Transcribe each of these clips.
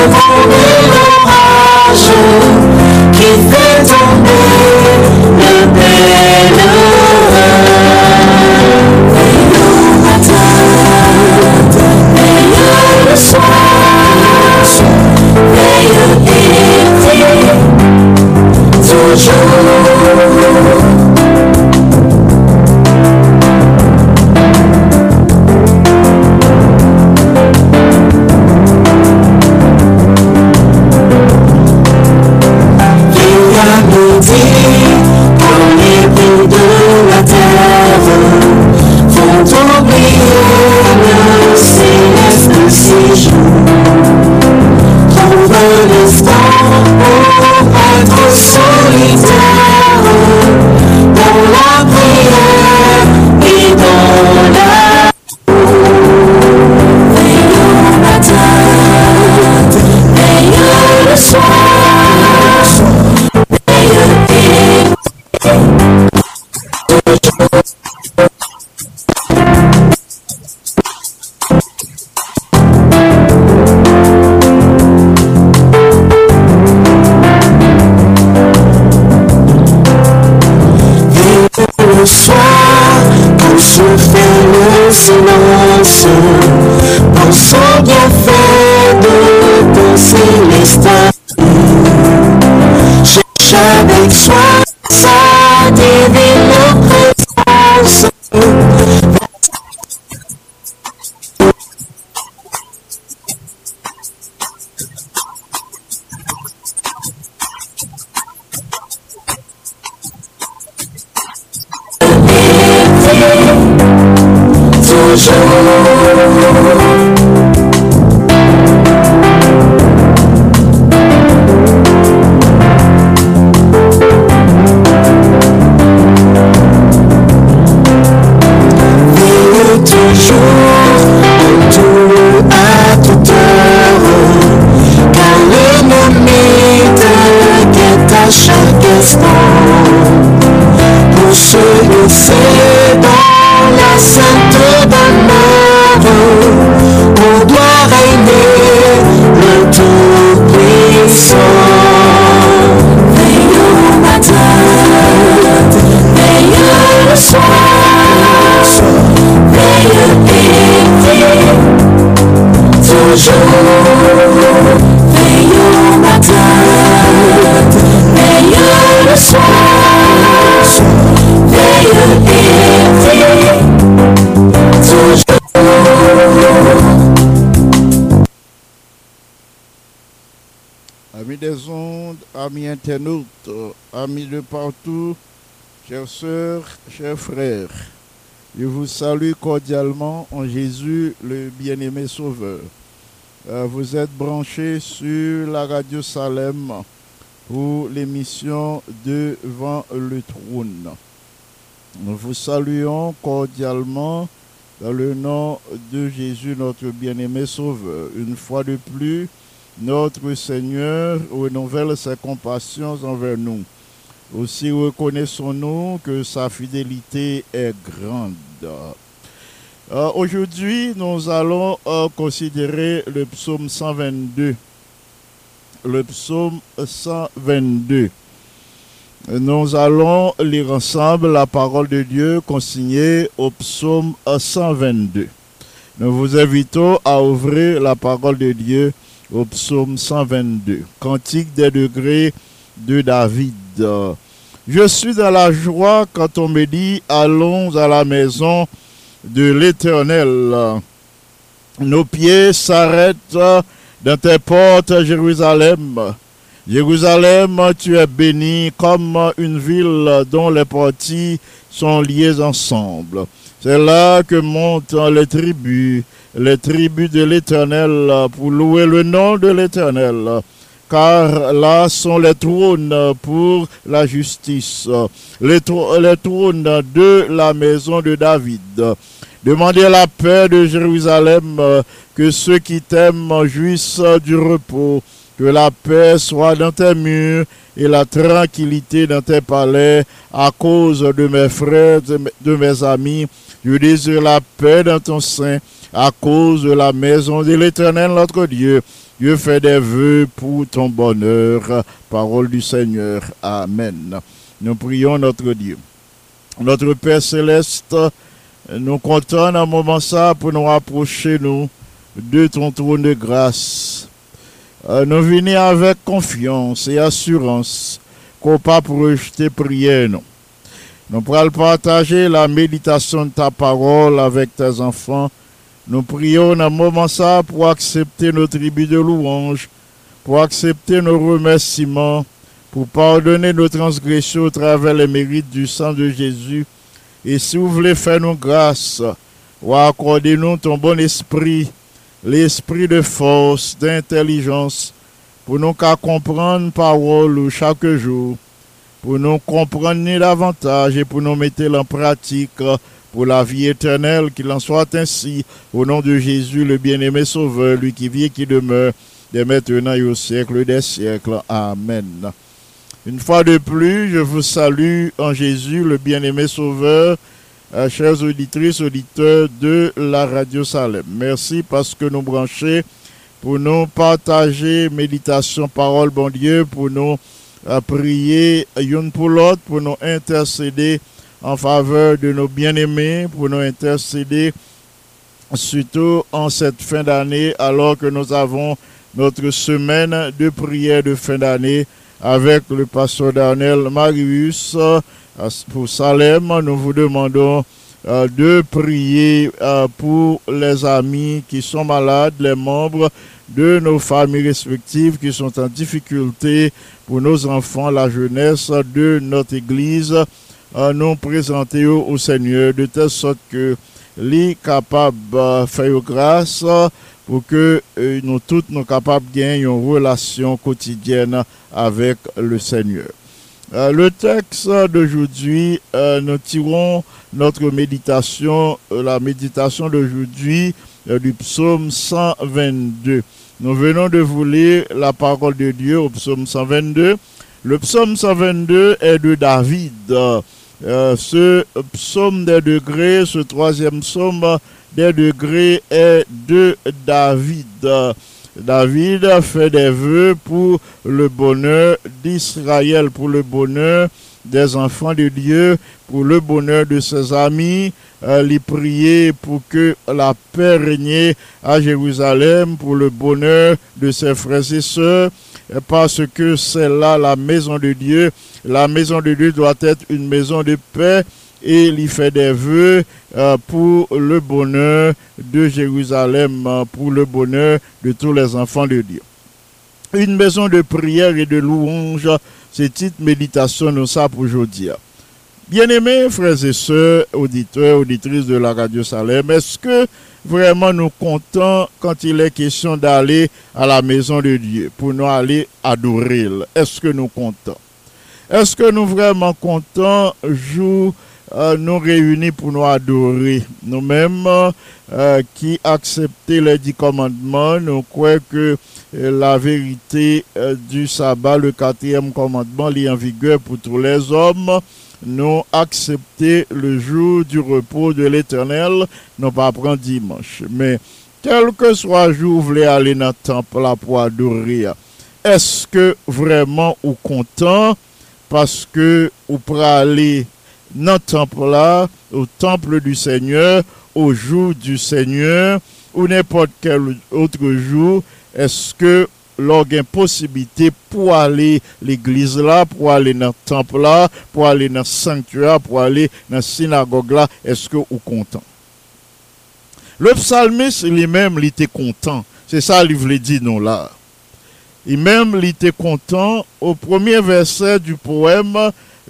Oh. solo amis de partout, chères sœurs, chers frères, je vous salue cordialement en Jésus, le bien-aimé Sauveur. Euh, vous êtes branchés sur la radio Salem pour l'émission Devant le trône. Nous vous saluons cordialement dans le nom de Jésus, notre bien-aimé Sauveur. Une fois de plus, notre Seigneur renouvelle ses compassions envers nous. Aussi reconnaissons-nous que sa fidélité est grande. Euh, aujourd'hui, nous allons euh, considérer le psaume 122. Le psaume 122. Nous allons lire ensemble la parole de Dieu consignée au psaume 122. Nous vous invitons à ouvrir la parole de Dieu au psaume 122, Cantique des degrés de David. Je suis dans la joie quand on me dit allons à la maison de l'Éternel. Nos pieds s'arrêtent dans tes portes, Jérusalem. Jérusalem, tu es béni comme une ville dont les parties sont liées ensemble. C'est là que montent les tribus les tribus de l'Éternel pour louer le nom de l'Éternel. Car là sont les trônes pour la justice, les, trônes de la maison de David. Demandez la paix de Jérusalem, que ceux qui t'aiment jouissent du repos, que la paix soit dans tes murs et la tranquillité dans tes palais à cause de mes frères, de mes amis. Je désire la paix dans ton sein à cause de la maison de l'Éternel notre Dieu. Dieu fait des vœux pour ton bonheur. Parole du Seigneur. Amen. Nous prions notre Dieu. Notre Père céleste, nous comptons un moment ça pour nous rapprocher nous de ton trône de grâce. Euh, nous venons avec confiance et assurance qu'on pas projeter prière nous. Nous pourrons partager la méditation de ta parole avec tes enfants nous prions dans moment ça pour accepter nos tribus de louange, pour accepter nos remerciements, pour pardonner nos transgressions au travers les mérites du sang de Jésus. Et si vous voulez faire nous grâce, ou accorder nous ton bon esprit, l'esprit de force, d'intelligence, pour nous qu'à comprendre parole chaque jour, pour nous comprendre davantage et pour nous mettre en pratique pour la vie éternelle, qu'il en soit ainsi, au nom de Jésus, le bien-aimé Sauveur, lui qui vit et qui demeure, dès maintenant et au siècle des siècles. Amen. Une fois de plus, je vous salue en Jésus, le bien-aimé Sauveur, euh, chers auditrices, auditeurs de la Radio Salem. Merci parce que nous branchez pour nous partager méditation, parole, bon Dieu, pour nous euh, prier une pour l'autre, pour nous intercéder en faveur de nos bien-aimés, pour nous intercéder, surtout en cette fin d'année, alors que nous avons notre semaine de prière de fin d'année avec le pasteur Daniel Marius euh, pour Salem. Nous vous demandons euh, de prier euh, pour les amis qui sont malades, les membres de nos familles respectives qui sont en difficulté, pour nos enfants, la jeunesse de notre Église nous présenter au Seigneur de telle sorte que les capables grâce pour que euh, nous tous nous capables de une relation quotidienne avec le Seigneur. Euh, le texte d'aujourd'hui, euh, nous tirons notre méditation, la méditation d'aujourd'hui du psaume 122. Nous venons de vous lire la parole de Dieu au psaume 122. Le psaume 122 est de David. Euh, ce psaume des degrés, ce troisième psaume des degrés est de David. David fait des vœux pour le bonheur d'Israël, pour le bonheur des enfants de Dieu, pour le bonheur de ses amis, euh, lui prier pour que la paix règne à Jérusalem, pour le bonheur de ses frères et sœurs, parce que c'est là la maison de Dieu. La maison de Dieu doit être une maison de paix et il fait des vœux euh, pour le bonheur de Jérusalem, pour le bonheur de tous les enfants de Dieu. Une maison de prière et de louange, c'est petite méditation nous ça pour aujourd'hui. Bien-aimés frères et sœurs, auditeurs, auditrices de la Radio Salem, est-ce que vraiment nous comptons quand il est question d'aller à la maison de Dieu pour nous aller adorer Est-ce que nous comptons Est-ce que nous vraiment comptons jour euh, nous réunis pour nous adorer? Nous-mêmes euh, qui acceptons les dix commandements, nous croyons que euh, la vérité du sabbat, le quatrième commandement, est en vigueur pour tous les hommes nous accepter le jour du repos de l'éternel, non pas prendre dimanche. Mais quel que soit le jour vous voulez aller dans le temple pour adorer, est-ce que vraiment vous content parce que vous pouvez aller dans le temple là, au temple du Seigneur, au jour du Seigneur, ou n'importe quel autre jour, est-ce que une possibilité pour aller l'église là, pour aller dans le temple là, pour aller dans le sanctuaire, pour aller dans la synagogue là, est-ce que vous content? Le psalmiste lui-même, il était content. C'est ça qu'il voulait dire nous là. Même, il était content au premier verset du poème,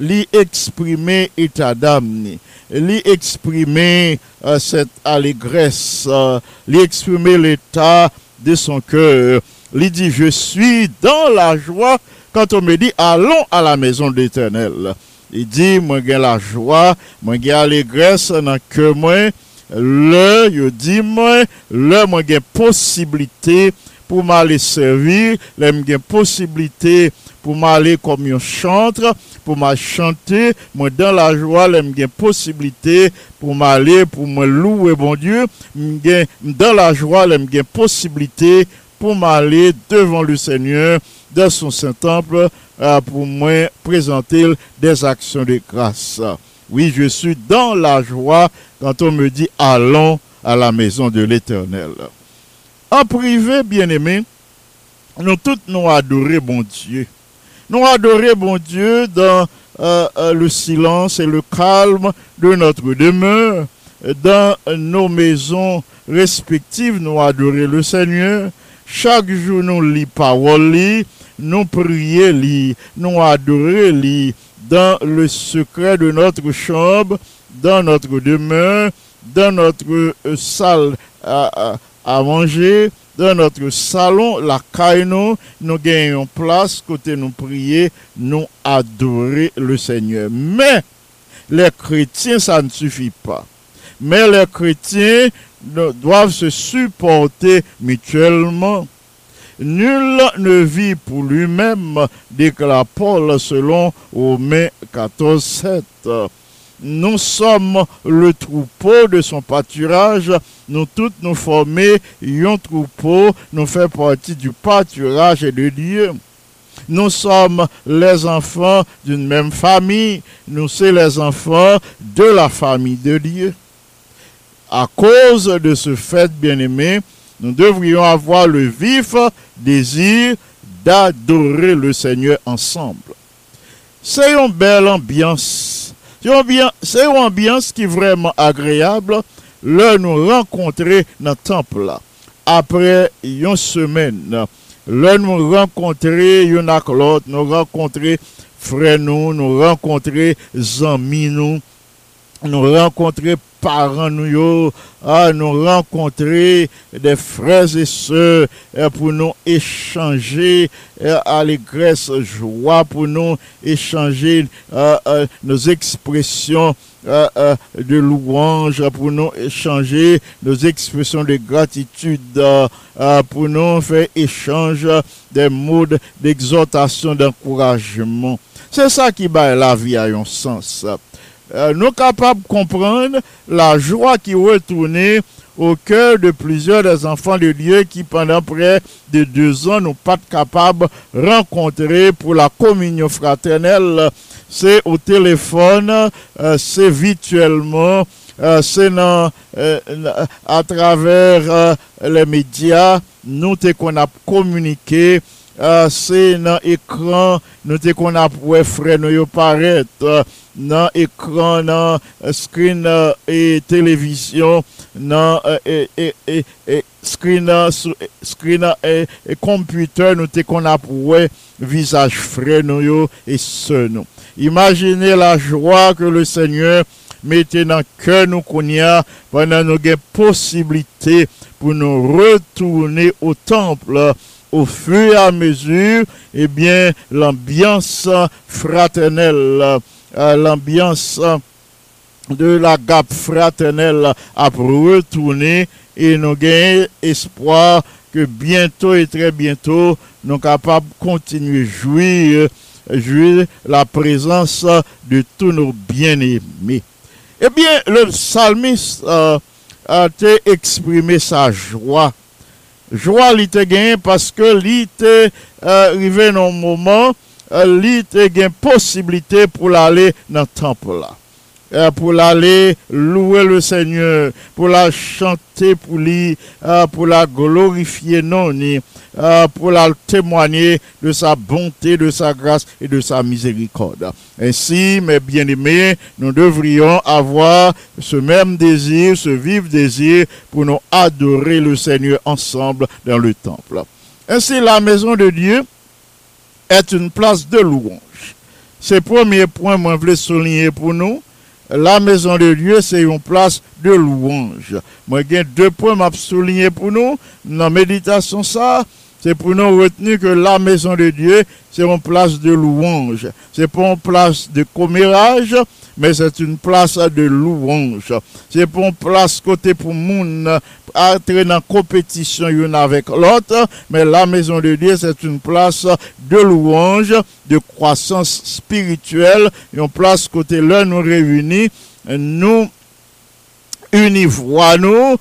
il exprimait état d'âme. Il exprimait euh, cette allégresse, euh, il exprimait l'état de son cœur. Il dit, je suis dans la joie. Quand on me dit, allons à la maison de l'éternel. Il dit, moi j'ai la joie, moi j'ai l'allégresse dans que moi, le, je dis moi, le, moi j'ai possibilité pour m'aller servir, le, moi j'ai possibilité pour m'aller comme un chantre, pour m'a chanter, moi dans la joie, là, j'ai possibilité pour m'aller, pour me louer, bon Dieu, dans la joie, là, j'ai possibilité pour m'aller devant le Seigneur dans son Saint-Temple euh, pour moi présenter des actions de grâce. Oui, je suis dans la joie quand on me dit allons à la maison de l'Éternel. En privé, bien-aimé, nous tous nous adorons bon Dieu. Nous adorons bon Dieu dans euh, euh, le silence et le calme de notre demeure. Dans nos maisons respectives, nous adorons le Seigneur. Chaque jour, nous lit parole, nous prions, nous adorons dans le secret de notre chambre, dans notre demeure, dans notre euh, salle à, manger, dans notre salon, la caille, nous, nous gagnons place, côté nous prier, nous adorer le Seigneur. Mais les chrétiens, ça ne suffit pas. Mais les chrétiens doivent se supporter mutuellement. Nul ne vit pour lui-même, déclare Paul selon Romains 14, 7. Nous sommes le troupeau de son pâturage. Nous tous nous formons un troupeau. Nous faisons partie du pâturage de Dieu. Nous sommes les enfants d'une même famille. Nous sommes les enfants de la famille de Dieu. À cause de ce fait, bien-aimé, nous devrions avoir le vif désir d'adorer le Seigneur ensemble. C'est une belle ambiance. C'est une ambiance qui est vraiment agréable. Là, nous rencontrer dans le temple. Après une semaine, là, nous rencontrer une avec l'autre, nous rencontrer frères nous, nous rencontrer amis nous, nous rencontrer paran nou yo, a nou renkontre de frez e se, pou nou echanje alegres jwa, pou nou echanje nou ekspresyon de louange, pou nou echanje nou ekspresyon de gratitude, eh, pou nou fè echanje de moud de exotasyon, de ankourajman. Se sa ki bay la vi a yon sens ap. Euh, nous capables de comprendre la joie qui retournait au cœur de plusieurs des enfants de Dieu qui, pendant près de deux ans, n'ont pas capables de rencontrer pour la communion fraternelle. C'est au téléphone, euh, c'est virtuellement, euh, c'est à travers les médias, nous qu'on a communiqué c'est dans l'écran, nous qu'on a pour frère nous paraître dans l'écran, dans screen et télévision, dans screen, et, computer, nous qu'on a pour visage frère nous et ceux nous. Imaginez la joie que le Seigneur mettait dans cœur nous connaît pendant nos possibilités pour nous retourner au temple au fur et à mesure, eh bien, l'ambiance fraternelle, euh, l'ambiance de la gape fraternelle a retourné et nous gagnons espoir que bientôt et très bientôt, nous sommes capables de continuer à jouir, la présence de tous nos bien-aimés. Eh bien, le psalmiste euh, a exprimé sa joie Jwa li te gen paske li te uh, rive nan mouman, uh, li te gen posibilite pou l'ale nan temple la. Uh, pou l'ale loue le Seigneur, pou la chante pou li, euh, pou la glorifiye nan ni. Euh, pour la témoigner de sa bonté, de sa grâce et de sa miséricorde. Ainsi, mes bien-aimés, nous devrions avoir ce même désir, ce vif désir pour nous adorer le Seigneur ensemble dans le temple. Ainsi, la maison de Dieu est une place de louange. C'est le premier point que je voulais souligner pour nous la maison de Dieu, c'est une place de louange. Moi, j'ai deux points à souligner pour nous. Dans la méditation, ça, c'est pour nous retenir que la maison de Dieu, c'est une place de louange. C'est pas une place de commérage, mais c'est une place de louange. C'est pas une place côté pour monde entrer en compétition une avec l'autre, mais la maison de Dieu, c'est une place de louange, de croissance spirituelle, une place côté là nous réunit, nous univoi nous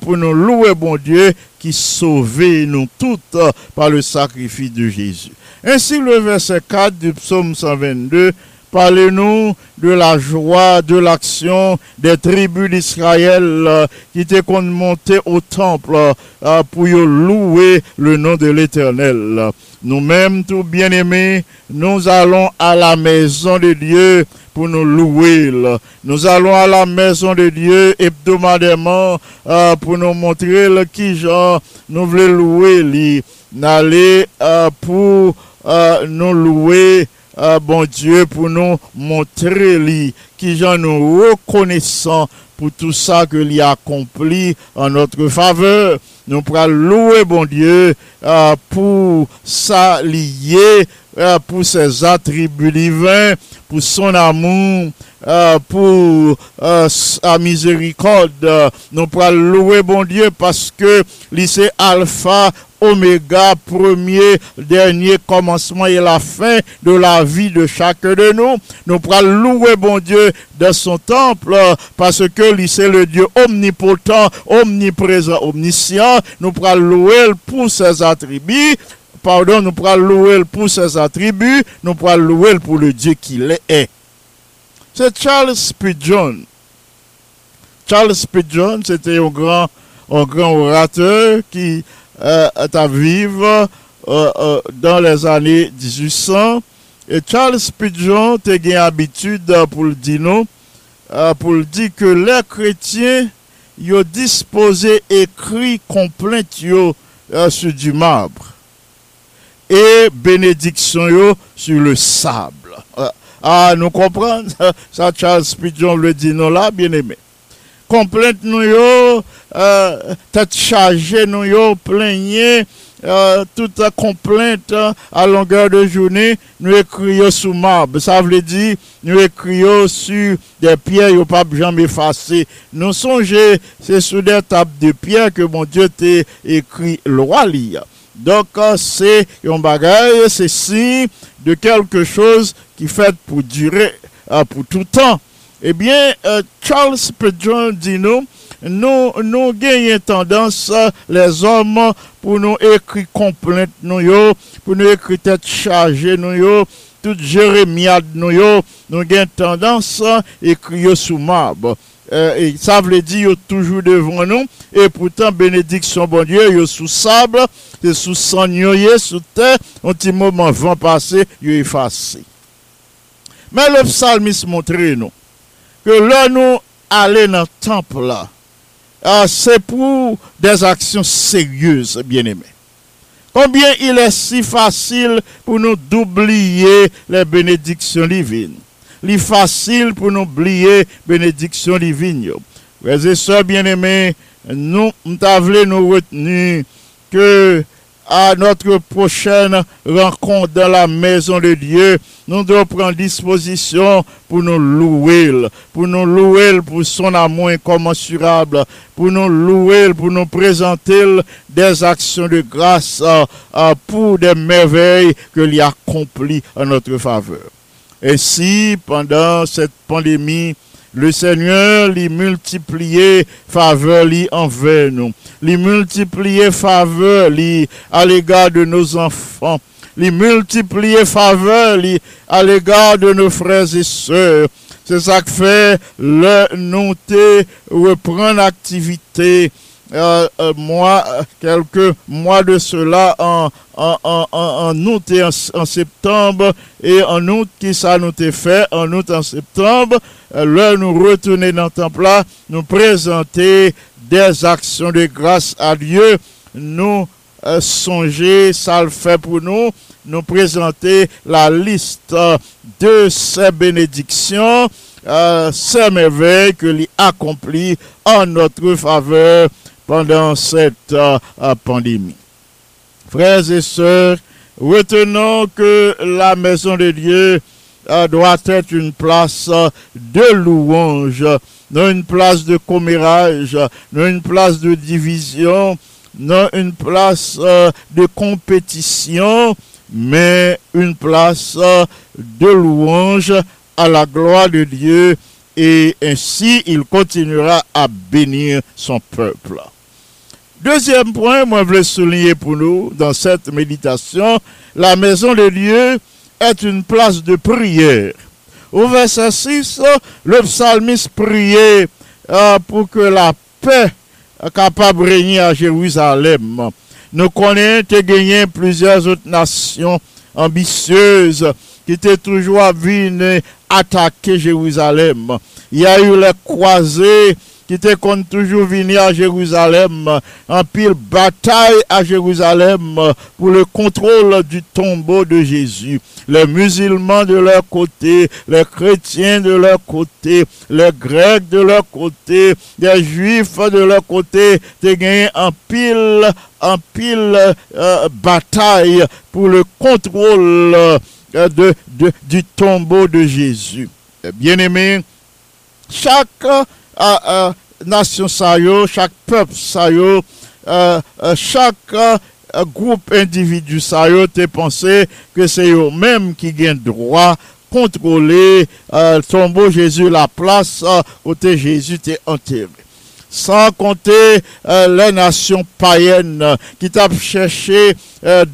pour nous louer bon Dieu qui sauvé nous toutes par le sacrifice de Jésus. Ainsi le verset 4 du psaume 122 Parlez-nous de la joie, de l'action des tribus d'Israël euh, qui étaient monté au temple euh, pour louer le nom de l'Éternel. Nous-mêmes, tout bien-aimés, nous allons à la maison de Dieu pour nous louer. Nous allons à la maison de Dieu hebdomadairement euh, pour nous montrer qui genre nous voulons louer. N'aller pour nous louer bon Dieu, pour nous montrer qui j'en nous reconnaissant pour tout ça que a accompli en notre faveur. Nous pourrons louer, bon Dieu, pour ça lié, pour ses attributs divins, pour son amour, pour sa miséricorde. Nous pourrons louer, bon Dieu, parce que lycée Alpha oméga, premier, dernier commencement et la fin de la vie de chacun de nous. Nous pourrons louer bon Dieu de son temple parce que lui le Dieu omnipotent, omniprésent, omniscient. Nous pourrons louer pour ses attributs. Pardon, nous pourrons louer pour ses attributs. Nous pourrons louer pour le Dieu qu'il est. C'est Charles Spurgeon. Charles Spurgeon, c'était un grand, orateur qui euh, à vivre euh, euh, dans les années 1800. Et Charles Spurgeon a eu habitude pour le dire pour le dire que les chrétiens ont disposé écrit complainte sur du marbre et bénédiction yo sur le sable. Ah, ah nous comprenons, ça Charles Pigeon le dit non là, bien aimé. Complainte nous yo, euh, tête chargée nous yo, plaignez, euh, toute complainte euh, à longueur de journée, nous écrions sous marbre. Ça veut dire, nous écrions sur des pierres, au pape jamais effacées. Nous songez, c'est sous des tables de pierre que mon Dieu t'a écrit le roi lire. Donk se yon bagay, se si de kelke chose ki fet pou dire euh, pou toutan. Ebyen, eh euh, Charles Pedron di nou, nou genyen tendans les om pou nou ekri komplent nou yo, pou nou ekri tet chaje nou yo, tout jeremiad nou yo, nou genyen tendans ekri yo sou mab. Euh, ça veut dire toujours devant nous, et pourtant, bénédiction, bon Dieu, sous sable, sous sang, sous terre, un petit moment vent passé, il effacé. Mais le psalmiste montre nous, que là nous allons dans le temple ah, c'est pour des actions sérieuses, bien-aimés. Combien il est si facile pour nous d'oublier les bénédictions divines? Est facile pour nous oublier les bénédictions divines. Frères et sœurs bien-aimés, nous, nous nous retenir que à notre prochaine rencontre dans la maison de Dieu, nous devons prendre disposition pour nous louer, pour nous louer pour son amour incommensurable, pour nous louer, pour nous présenter des actions de grâce euh, pour des merveilles que lui accomplit en notre faveur. Ainsi, pendant cette pandémie, le Seigneur lui multiplié faveur lui envers nous. Lui multiplié faveur lui à l'égard de nos enfants. Lui multiplié faveur lui à l'égard de nos frères et sœurs. C'est ça que fait le nous reprendre l'activité euh, euh, mois, quelques mois de cela en, en, août et en, septembre, et en août, qui ça nous a fait, en août, en septembre, euh, là, nous retourner dans le temple là, nous présenter des actions de grâce à Dieu, nous songer, ça le fait pour nous, nous présenter la liste de ces bénédictions, ces merveilles que lui accomplit en notre faveur pendant cette euh, euh, pandémie. Frères et sœurs, retenons que la maison de Dieu euh, doit être une place de louange, non une place de commérage, non une place de division, non une place de compétition, mais une place de louange à la gloire de Dieu et ainsi il continuera à bénir son peuple. Deuxième point, moi je veux souligner pour nous dans cette méditation, la maison de Dieu est une place de prière. Au verset 6, le psalmiste priait euh, pour que la paix capable de régner à Jérusalem. Nous connaissons gagné plusieurs autres nations ambitieuses qui étaient toujours venir attaquer Jérusalem. Il y a eu les croisés qui était compte toujours venir à Jérusalem, en pile bataille à Jérusalem pour le contrôle du tombeau de Jésus. Les musulmans de leur côté, les chrétiens de leur côté, les grecs de leur côté, les juifs de leur côté, ont gagné en pile, en pile euh, bataille pour le contrôle euh, de, du tombeau de Jésus. Bien aimé, uh, nasyon sa yo, chak pep sa yo, chak group individu sa yo te pense ke se yo menm ki gen drwa kontrole tombo Jezu la plas kote Jezu te anteri. Sans compter les nations païennes qui t'ont cherché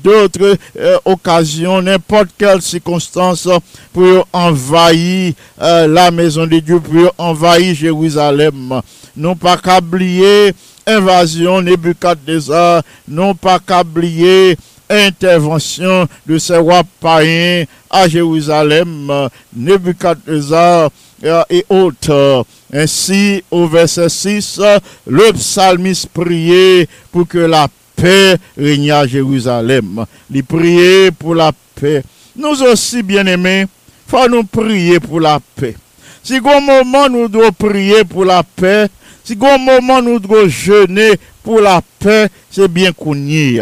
d'autres occasions, n'importe quelle circonstance pour envahir la maison de Dieu, pour envahir Jérusalem non pas qu'oublier invasion Nebuchadnezzar, non pas qu'oublier intervention de ces rois païens à Jérusalem, Nebuchadnezzar euh, et autres. Ainsi, au verset 6, le psalmiste priait pour que la paix règne à Jérusalem. Il priait pour la paix. Nous aussi, bien-aimés, faut nous prier pour la paix. Si au moment nous devons prier pour la paix, si au moment nous devons jeûner pour la paix, c'est bien qu'on y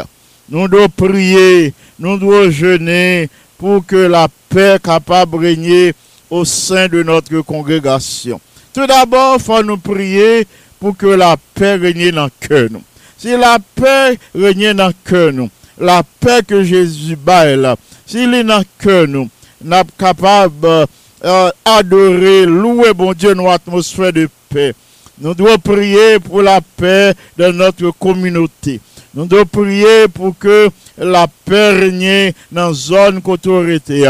Nous devons prier, nous devons jeûner pour que la paix capable de régner au sein de notre congrégation. Tout d'abord, il faut nous prier pour que la paix règne dans le cœur. Si la paix règne dans le cœur, la paix que Jésus baille, s'il est dans le cœur, nous sommes capables d'adorer, louer bon Dieu notre atmosphère de paix. Nous devons prier pour la paix de notre communauté. Nous devons prier pour que la paix règne dans la zone qu'autorité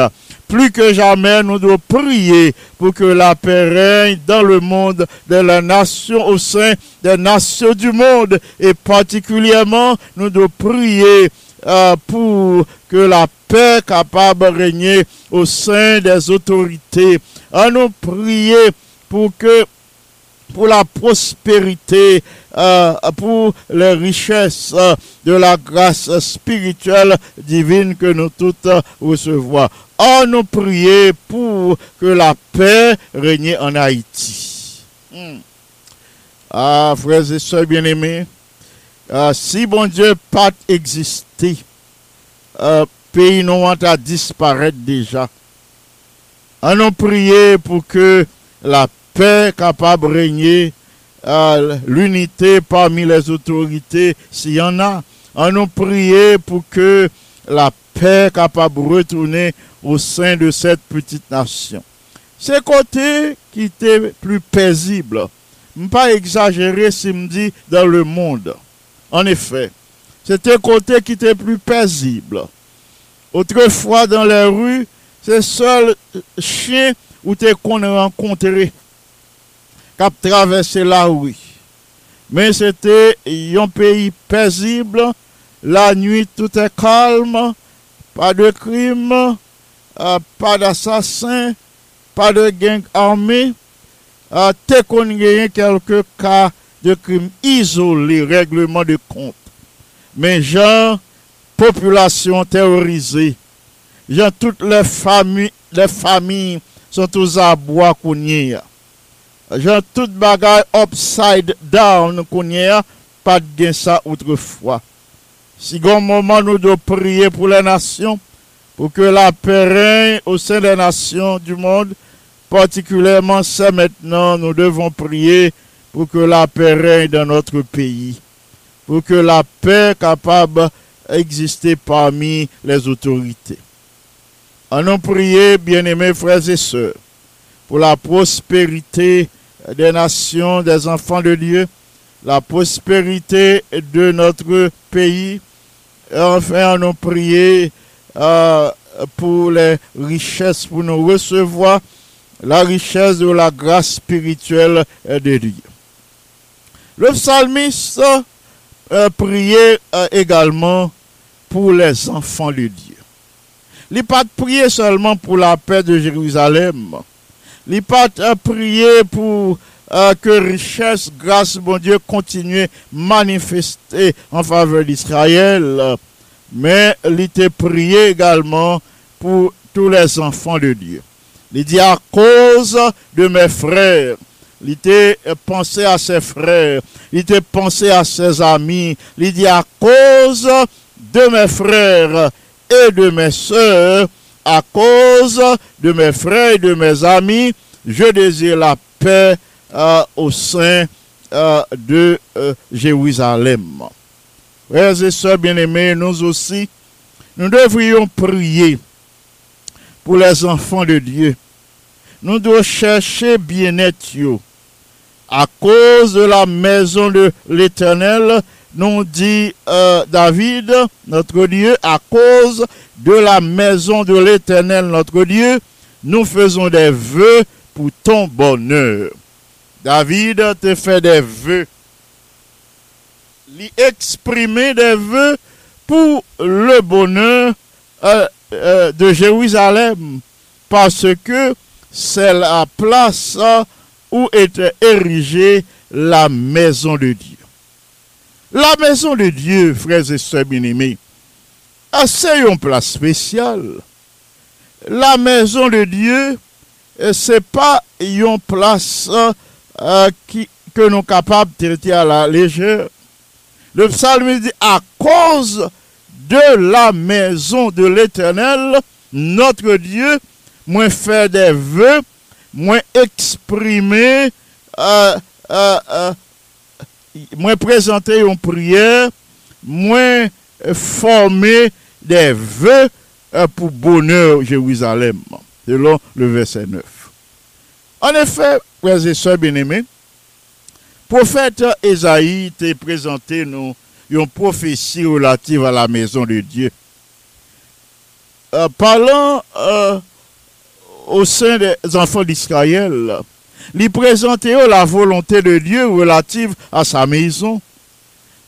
Plus que jamais, nous devons prier pour que la paix règne dans le monde, de la nation, au sein des nations du monde. Et particulièrement, nous devons prier euh, pour que la paix capable de régner au sein des autorités. À nous prier pour que pour la prospérité, euh, pour les richesses euh, de la grâce spirituelle divine que nous toutes recevons. Oh, nous prier pour que la paix règne en Haïti. Hmm. Ah, frères et sœurs bien-aimés, euh, si bon Dieu pas existé, pays non à disparaître déjà. On nous prier pour que la paix capable de régner, l'unité parmi les autorités, s'il y en a. On nous prier pour que la paix capable de retourner au sein de cette petite nation. C'est côté qui était plus paisible. Pas exagérer si me dit dans le monde. En effet, c'était côté qui était plus paisible. Autrefois, dans les rues, c'est seul chien où tu qu'on rencontré kap travesse la ouy. Men se te yon peyi pezible, la nuit tout e kalme, pa de krim, uh, pa de asasin, pa de genk arme, uh, te kon genyen kelke ka de krim izole, regleman de kont. Men jan, populasyon terorize, jan tout le fami, le fami son tou zabwa konye ya. Jan tout bagay upside down kounye, pas de ça autrefois. Si gon moment nous devons prier pour les nations, pour que la règne au sein des nations du monde, particulièrement c'est maintenant, nous devons prier pour que la paix règne dans notre pays, pour que la paix capable d'exister parmi les autorités. Allons prier, bien-aimés frères et sœurs, pour la prospérité des nations, des enfants de Dieu, la prospérité de notre pays. enfin, nous prier euh, pour les richesses, pour nous recevoir la richesse de la grâce spirituelle de Dieu. Le psalmiste euh, priait euh, également pour les enfants de Dieu. Il n'a pas seulement pour la paix de Jérusalem. Il n'a pas prié pour euh, que richesse, grâce, bon Dieu, continue manifester en faveur d'Israël. Mais il était prié également pour tous les enfants de Dieu. Il dit à cause de mes frères, il était pensé à ses frères, il était pensé à ses amis, il dit à cause de mes frères et de mes soeurs, à cause de mes frères et de mes amis, je désire la paix euh, au sein euh, de euh, Jérusalem. Frères et sœurs bien-aimés, nous aussi, nous devrions prier pour les enfants de Dieu. Nous devons chercher bien-être. À cause de la maison de l'Éternel, nous dit David, notre Dieu, à cause de la maison de l'Éternel, notre Dieu, nous faisons des vœux pour ton bonheur. David te fait des vœux. Il exprimer des vœux pour le bonheur euh, euh, de Jérusalem. Parce que c'est la place où était érigée la maison de Dieu. La maison de Dieu, frères et sœurs bien-aimés, c'est une place spéciale. La maison de Dieu, c'est pas une place euh, que nous sommes capables de traiter à la légère. Le psalme dit, à cause de la maison de l'éternel, notre Dieu, moi faire des vœux, moi exprimer, euh, euh, moi présenter une prière, moi former des vœux pour bonheur Jérusalem, selon le verset 9. En effet, frères et sœurs bien-aimés, prophète Esaïe t'a présenté nous une prophétie relative à la maison de Dieu. Euh, parlant euh, au sein des enfants d'Israël, il présentait la volonté de Dieu relative à sa maison.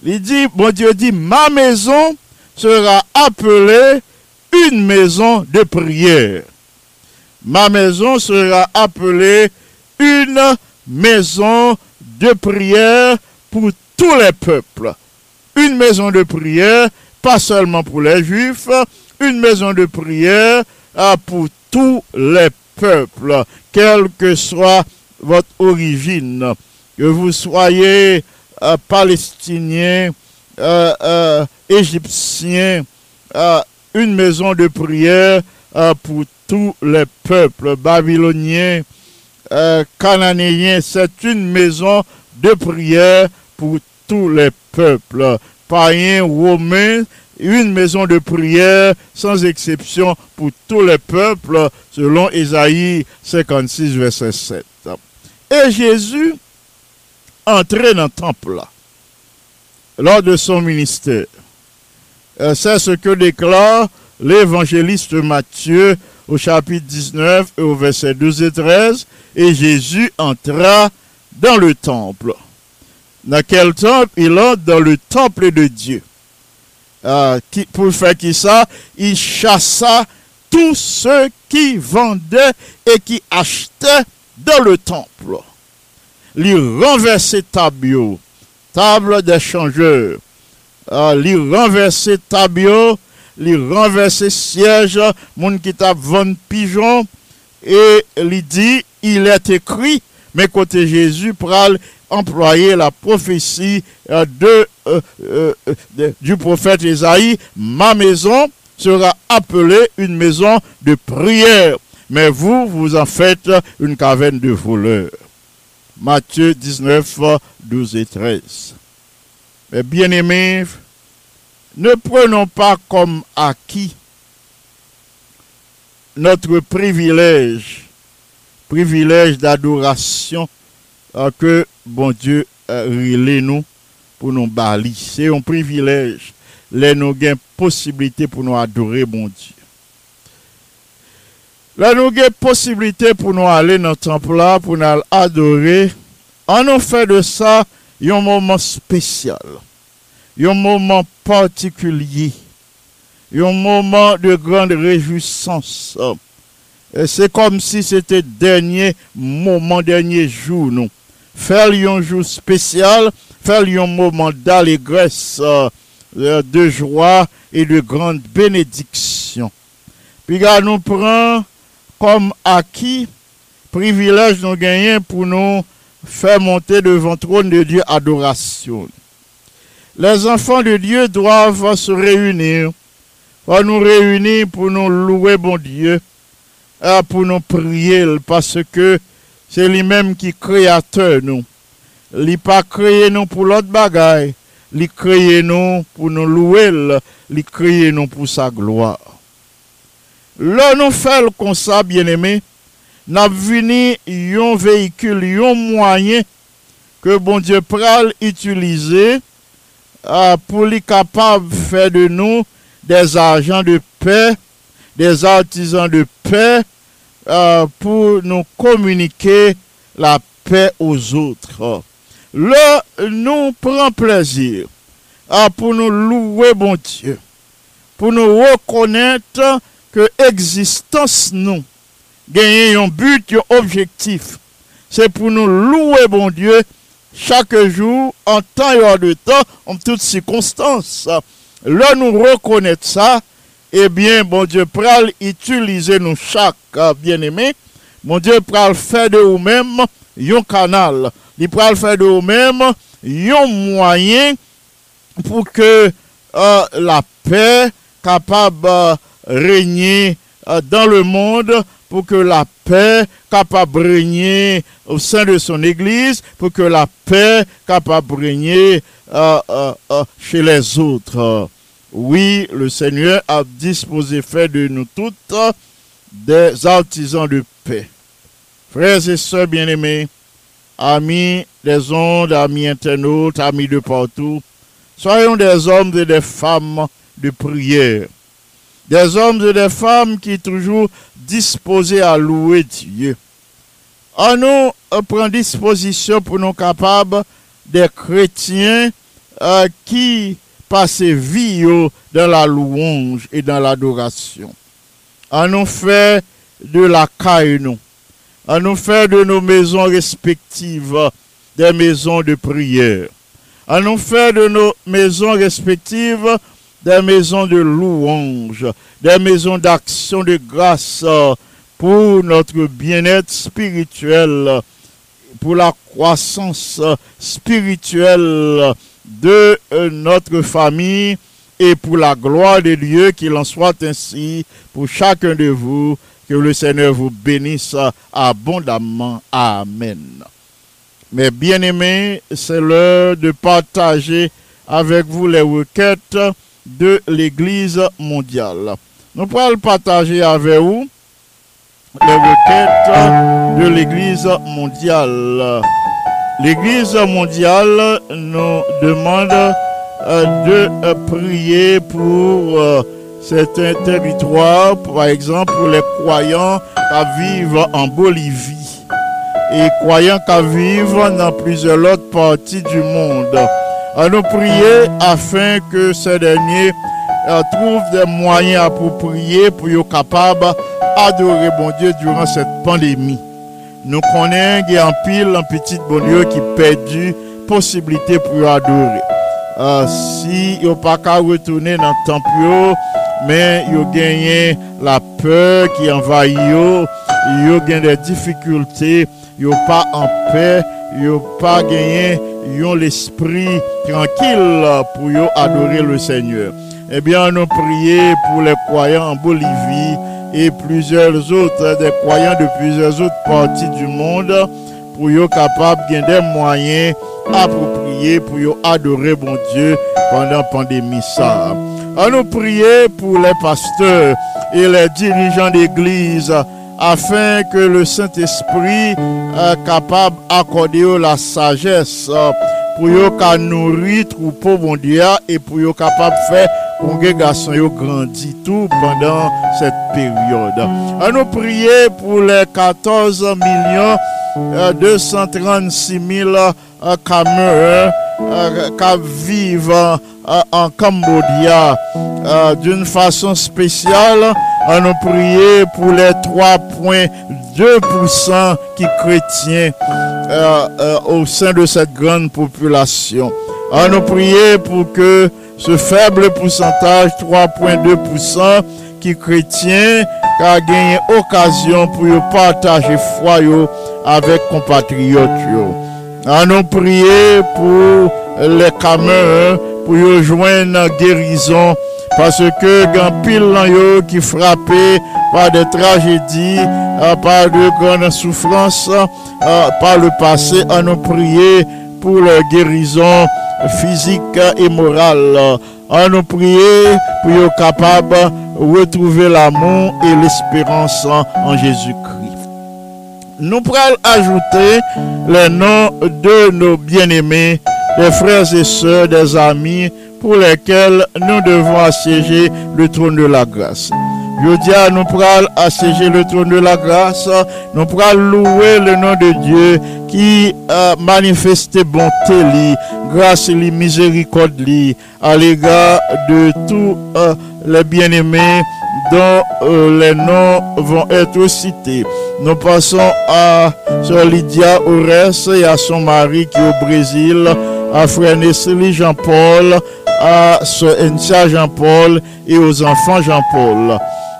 Il dit, Dieu dit, ma maison sera appelée une maison de prière ma maison sera appelée une maison de prière pour tous les peuples. Une maison de prière, pas seulement pour les juifs, une maison de prière euh, pour tous les peuples, quelle que soit votre origine, que vous soyez euh, palestinien, euh, égyptien, une maison de prière pour tous les peuples babyloniens, euh, cananéens. C'est une maison de prière pour tous les peuples. Païens, romains, une maison de prière sans exception pour tous les peuples, selon Ésaïe 56, verset 7. Et Jésus entrait dans le temple lors de son ministère. Euh, c'est ce que déclare l'évangéliste Matthieu au chapitre 19 et au verset 12 et 13, et Jésus entra dans le temple. Dans quel temple? Il entre dans le temple de Dieu. Euh, pour faire qui ça? Il chassa tous ceux qui vendaient et qui achetaient dans le temple. Il renversait table, table d'échangeurs. Euh, il renversait tabio li renverser siège, moun qui t'a pigeon, et il dit, il est écrit, mais côté Jésus pral employer la prophétie euh, euh, euh, de, du prophète Isaïe, ma maison sera appelée une maison de prière, mais vous, vous en faites une caverne de voleurs. Matthieu 19, 12 et 13. Mais bien aimés, ne prenons pas comme acquis notre privilège privilège d'adoration euh, que bon Dieu euh, nous pour nous bali. C'est un privilège. Les nous possibilité pour nous adorer bon Dieu. La nou gen posibilite pou nou ale nan templa pou nou al adore, an nou fe de sa yon mouman spesyal, yon mouman partikulye, yon mouman de grande rejousans. Se kom si se te denye mouman, denye jou nou. Fel yon jou spesyal, fel yon mouman d'alegres, euh, de jwa et de grande benediksyon. Pi ga nou pran comme acquis, privilège nous gagnons pour nous faire monter devant le trône de Dieu adoration. Les enfants de Dieu doivent se réunir, nous réunir pour nous louer bon Dieu, pour nous prier, parce que c'est lui-même qui créateur nous. Il pas créé nous pour l'autre bagaille, il créé nous pour nous louer, il créé nous pour sa gloire. Lò nou fèl kon sa, bien eme, nap vini yon vehikul, yon mwayen ke bon Diyo pral itilize uh, pou li kapab fè de nou des ajan de pè, des artisan de pè, uh, pou nou komunike la pè ouz outre. Lò nou pran plezir uh, pou nou louwe bon Diyo, pou nou rekonèt que existence nous gagner un but, un objectif. C'est pour nous louer bon Dieu chaque jour, en temps et hors de temps, en toutes circonstances. Là, nous reconnaître ça, eh bien, bon Dieu, pral utiliser nous chaque bien-aimé. Mon Dieu, pral faire de vous-même un canal. Il pral faire de vous-même un moyen pour que euh, la paix capable régner euh, dans le monde pour que la paix capable de régner au sein de son Église, pour que la paix capable de régner euh, euh, chez les autres. Oui, le Seigneur a disposé fait de nous toutes des artisans de paix. Frères et sœurs bien-aimés, amis des ondes, amis internautes, amis de partout, soyons des hommes et des femmes de prière des hommes et des femmes qui sont toujours disposés à louer Dieu. En nous euh, prend disposition pour nous capables des chrétiens euh, qui passent vie dans la louange et dans l'adoration. En nous fait de la caille nous. En nous fait de nos maisons respectives des maisons de prière. En nous fait de nos maisons respectives des maisons de louange, des maisons d'action de grâce pour notre bien-être spirituel, pour la croissance spirituelle de notre famille et pour la gloire de Dieu, qu'il en soit ainsi pour chacun de vous. Que le Seigneur vous bénisse abondamment. Amen. Mais bien aimés, c'est l'heure de partager avec vous les requêtes de l'Église mondiale. Nous pourrons partager avec vous les requêtes de l'Église mondiale. L'Église mondiale nous demande euh, de euh, prier pour euh, certains territoires, par exemple pour les croyants qui vivent en Bolivie et croyants qui vivent dans plusieurs autres parties du monde nous prier afin que ces derniers euh, trouvent des moyens prier, pour être capables d'adorer bon Dieu durant cette pandémie. Nous connaissons qu'il y un pile, un petit bon Dieu qui perdu possibilité pour adorer. Euh, si vous pas qu'à retourner dans le temple, mais vous gagné la peur qui envahit, vous avez des difficultés, vous pas en paix, vous pas gagné l'esprit tranquille pour adorer le Seigneur. Eh bien, nous prions pour les croyants en Bolivie et plusieurs autres, des croyants de plusieurs autres parties du monde, pour être capables de des moyens appropriés pour adorer bon Dieu pendant la pandémie. Ça. À nous prier pour les pasteurs et les dirigeants d'église afin que le Saint-Esprit euh, capable d'accorder la sagesse euh, pour ka nourrir troupeau bon Dieu et pour capable faire congrégation yo grandit tout pendant cette période. À nous prier pour les 14 millions 236 000 Camerounais qui vivent en Cambodge d'une façon spéciale. À nous prier pour les 3,2% qui chrétiens euh, euh, au sein de cette grande population. À nous prier pour que ce faible pourcentage, 3,2%, qui chrétien, a gagné occasion pour partager foi avec compatriotes. À nous prier pour les Camerounais, pour joindre guérison parce que grand pile qui frappé par des tragédies, euh, par de grandes souffrances euh, par le passé, à nous prier pour leur guérison physique et morale. À nous prier pour être capable de retrouver l'amour et l'espérance en Jésus-Christ. Nous pourrons ajouter les noms de nos bien-aimés, des frères et sœurs, des amis, pour lesquels nous devons assiéger le trône de la grâce. À nous pourrons assiéger le trône de la grâce, nous pourrons louer le nom de Dieu qui a manifesté bonté, grâce et miséricorde à l'égard de tous euh, les bien-aimés dont euh, les noms vont être cités. Nous passons à Sœur Lydia Ores et à son mari qui est au Brésil, à Frère Nestlé Jean-Paul, à Sœur Jean-Paul et aux enfants Jean-Paul.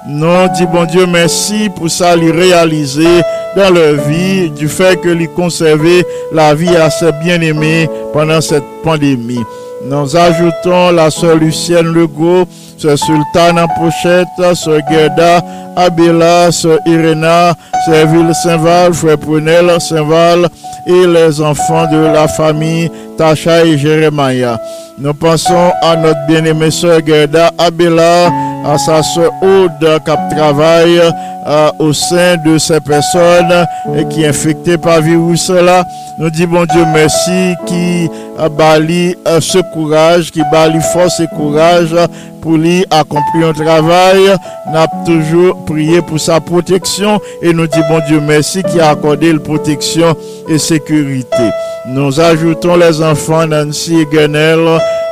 Nous dit bon Dieu merci pour ça, lui réaliser dans leur vie, du fait que lui conserver la vie à ses bien-aimés pendant cette pandémie. Nous ajoutons la sœur Lucienne Legault, sœur Sultane pochette, sœur Gerda, Abela, sœur Irena, sœur Ville Saint-Val, frère Prunel Saint-Val et les enfants de la famille Tacha et Jérémia. Nous pensons à notre bien-aimée sœur Gerda Abela, à sa sœur Aude qui travaille euh, au sein de ces personnes et qui est infectée par virus là. Nous disons bon Dieu merci qui a bali euh, ce courage, qui bali force et courage pour lui accomplir un travail. Avons toujours prié pour sa protection et nous disons bon Dieu merci qui a accordé la protection et sécurité. Nous ajoutons les enfants Nancy et Guenel.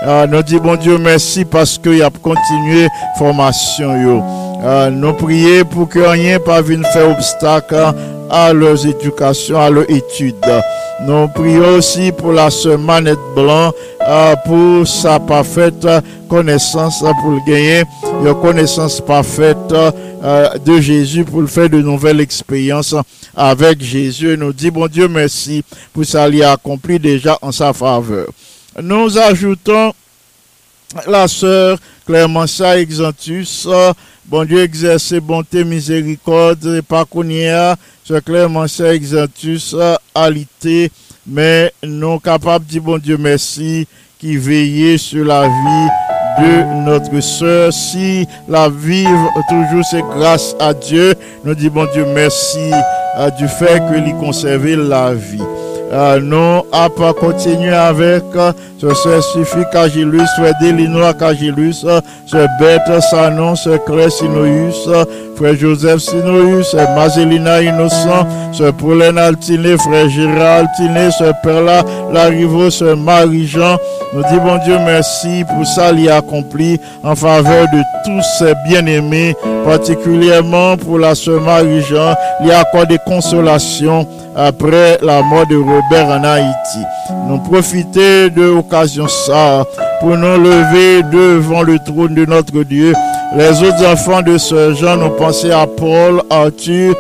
Euh, nous disons bon Dieu merci parce qu'il a continué formation. Euh, nous prions pour que rien pas vienne faire obstacle à leur éducation, à leur étude. Nous prions aussi pour la semaine blanc, euh, pour sa parfaite connaissance, pour le gagner, une connaissance parfaite euh, de Jésus, pour le faire de nouvelles expériences avec Jésus. nous dit bon Dieu merci pour ça, il accompli déjà en sa faveur. Nous ajoutons la sœur Clémentia Exantus, Bon Dieu exerce bonté, miséricorde, et pas ce Clémentia Exantus, alité, mais non capable de dire bon Dieu merci, qui veillait sur la vie de notre sœur. Si la vie toujours c'est grâce à Dieu, nous disons bon Dieu merci euh, du fait que lui conserver la vie. Euh, nous pas continuer avec euh, ce suffit Cagilus, ce Delinois Cagilus, ce Bête Sanon, ce Claire Sinoïus, frère Joseph Sinoïus, Mazelina Innocent, ce Pauline Altiné, frère Gérald Altiné, ce Perla Larivo, ce Marie-Jean. Nous disons bon Dieu merci pour ça a accompli en faveur de tous ses bien-aimés, particulièrement pour la sœur Marie-Jean, il a accordé consolation après la mort de Robert en Haïti. Nous profiter de l'occasion ça pour nous lever devant le trône de notre Dieu. Les autres enfants de ce Jean nous pensé à Paul, Arthur,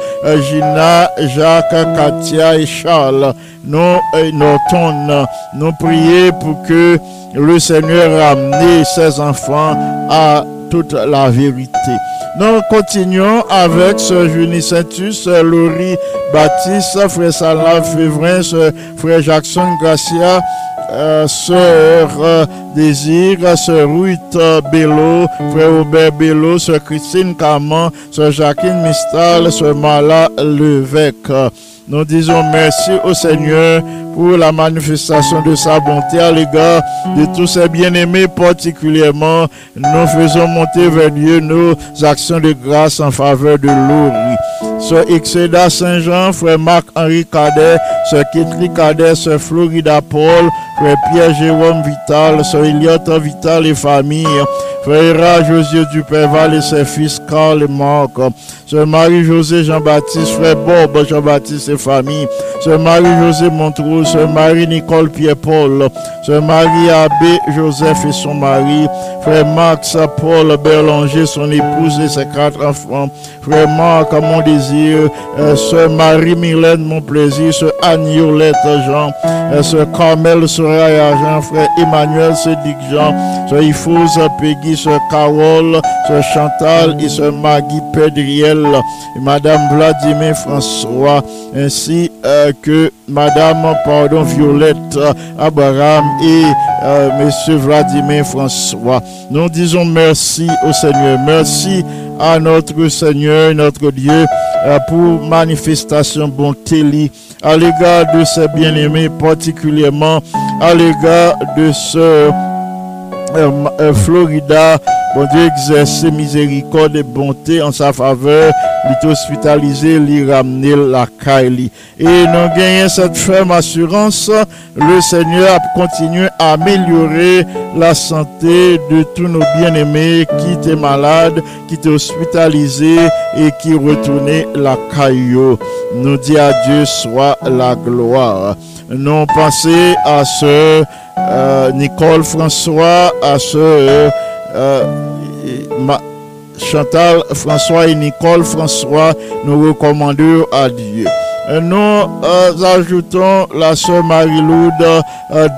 Gina, Jacques, Katia et Charles. Nous, euh, Norton, nous prier pour que le Seigneur ramène ses enfants à toute la vérité. Nous continuons avec ce Junie Saintus, Laurie Baptiste, frère Salah Févrin, frère Jackson Gracia, sœur euh, Désir, sœur Ruth Bello, frère Robert Bello, sœur Christine Caman, sœur Jacqueline Mistal, sœur Mala Levesque. Nous disons merci au Seigneur pour la manifestation de sa bonté à l'égard de tous ses bien-aimés, particulièrement nous faisons monter vers Dieu nos actions de grâce en faveur de l'Ori. Sœur Exceda Saint-Jean, frère Marc-Henri Cadet, sœur Ketli Cadet, sœur Florida Paul, frère Pierre-Jérôme Vital, sœur Eliott Vital et famille, frère José Duperval et ses fils Carl et Marc, sœur Marie-José Jean-Baptiste, frère Bob Jean-Baptiste et famille, sœur Marie-José Montreux, sœur Marie-Nicole Pierre-Paul, sœur Marie-Abbé Joseph et son mari, frère Max Paul Berlanger, son épouse et ses quatre enfants, frère Marc, mon désir, euh, sœur Marie-Mylène, mon plaisir, sœur Anne-Yolette Jean, euh, sœur Carmel Soraya Jean, frère Emmanuel Sédic Jean, sœur Ifouz Peggy, sœur Carole, sœur Chantal et sœur Maggie Pedriel, madame Vladimir François, ainsi euh, que madame, pardon, Violette Abraham et euh, monsieur Vladimir François. Nous disons merci au Seigneur. Merci à notre Seigneur, notre Dieu, euh, pour manifestation bonté à l'égard de ses bien-aimés, particulièrement à l'égard de euh, Florida. Bon Dieu exerce miséricorde et bonté en sa faveur, lui hospitaliser, lui ramener la caille. Et nous gagnons cette ferme assurance, le Seigneur a continué à améliorer la santé de tous nos bien-aimés qui étaient malades, qui étaient hospitalisés et qui retournaient la caillou. Nous dit à Dieu soit la gloire. Nous pensons à ce euh, Nicole François, à ce euh, Chantal François et Nicole François, nous recommandons à Dieu. Nous euh, ajoutons la sœur Marie-Loude euh.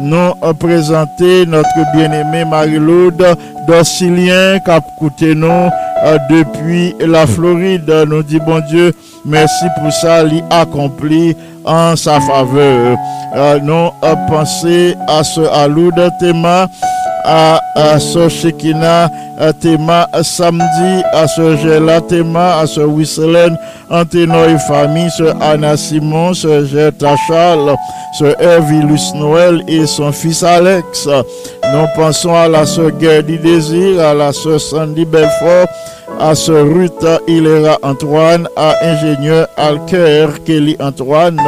Nous présentons notre bien-aimée Marie-Loude d'Orsilien qui nous depuis la Floride. Nous dit bon Dieu, merci pour ça, accompli en sa faveur. nous pensons à ce Aloud Théma à, à ce Shekina à Théma samedi, à ce Gela Théma, à ce Whistlen, Anténo et famille, ce Anna Simon, ce Gerta Charles, ce Hervilus Noël et son fils Alex. Nous pensons à la sœur Gerdy Désir, à la sœur Sandy Belfort, à ce Ruth Hilera Antoine, à ingénieur Alker Kelly Antoine.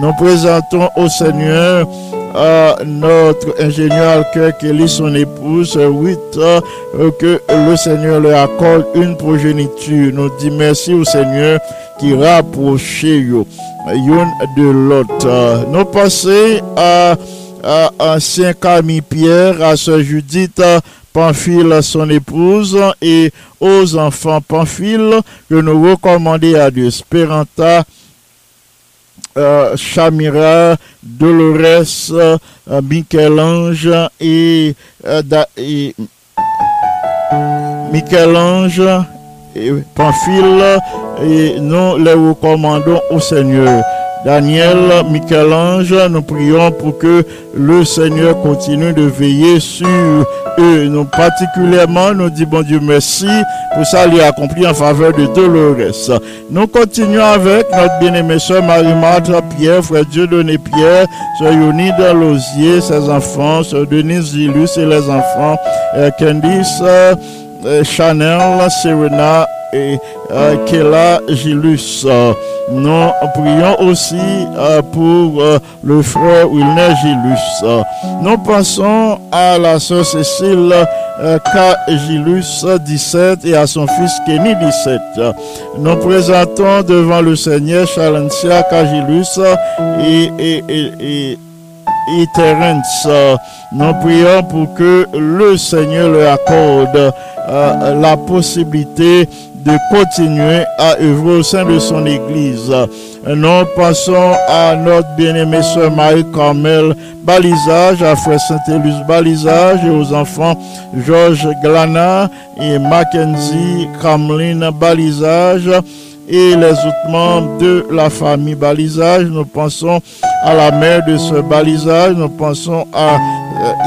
Nous présentons au Seigneur à notre ingénieur Kelly, son épouse, euh, que le Seigneur leur accorde une progéniture. Nous disons merci au Seigneur qui rapproche l'une de l'autre. Nous passons à, à ancien Camille Pierre, à ce Judith Pamphile, son épouse, et aux enfants Pamphile que nous recommandons à Dieu. Spéranta, euh, Chamira, Dolores, euh, Michel-Ange et, euh, Michel-Ange et Pamphile et nous les recommandons au Seigneur. Daniel, Michel-Ange, nous prions pour que le Seigneur continue de veiller sur eux. Nous particulièrement, nous disons bon Dieu merci pour ça, a accompli en faveur de Dolores. Nous continuons avec notre bien-aimée soeur Marie-Marthe Pierre, frère Dieu donné Pierre, soeur Yonida Lozier, ses enfants, soeur Denise Zilus et les enfants, euh, Candice, euh, Chanel, Serena, et euh, Kela Gilus. Nous prions aussi euh, pour euh, le frère Wilner Gilus. Nous pensons à la sœur Cécile K. Gilus 17 et à son fils Kenny 17. Nous présentons devant le Seigneur Chalencia K. Gilus et, et, et, et Terence. Nous prions pour que le Seigneur leur accorde la possibilité de continuer à œuvrer au sein de son Église. Nous passons à notre bien-aimée sœur Marie-Carmel Balisage, à Frère Saint-Élus Balisage et aux enfants Georges Glana et Mackenzie Camlin Balisage et les autres membres de la famille balisage. Nous pensons à la mère de ce balisage. Nous pensons à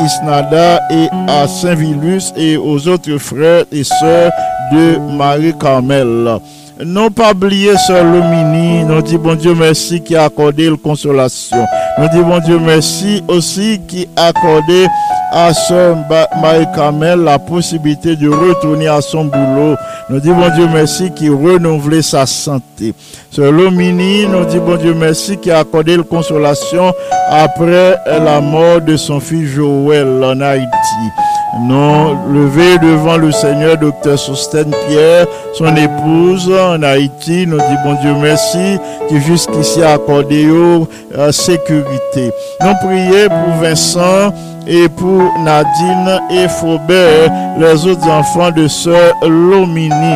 Isnada et à Saint-Vilus et aux autres frères et sœurs de Marie-Carmel. Non pas oublier Sœur Lumini, nous dit bon Dieu merci qui a accordé la consolation. Nous dit bon Dieu merci aussi qui a accordé à Sœur Marie-Carmel la possibilité de retourner à son boulot. Nous dit bon Dieu merci qui renouvelé sa santé. Sœur Lumini, nous dit bon Dieu merci qui a accordé la consolation après la mort de son fils Joël en Haïti. Non, levé devant le Seigneur, docteur Sosten Pierre, son épouse en Haïti, nous dit bon Dieu merci, qui jusqu'ici a accordé la sécurité. Nous prions pour Vincent et pour Nadine et Faubert, les autres enfants de sœur Lomini.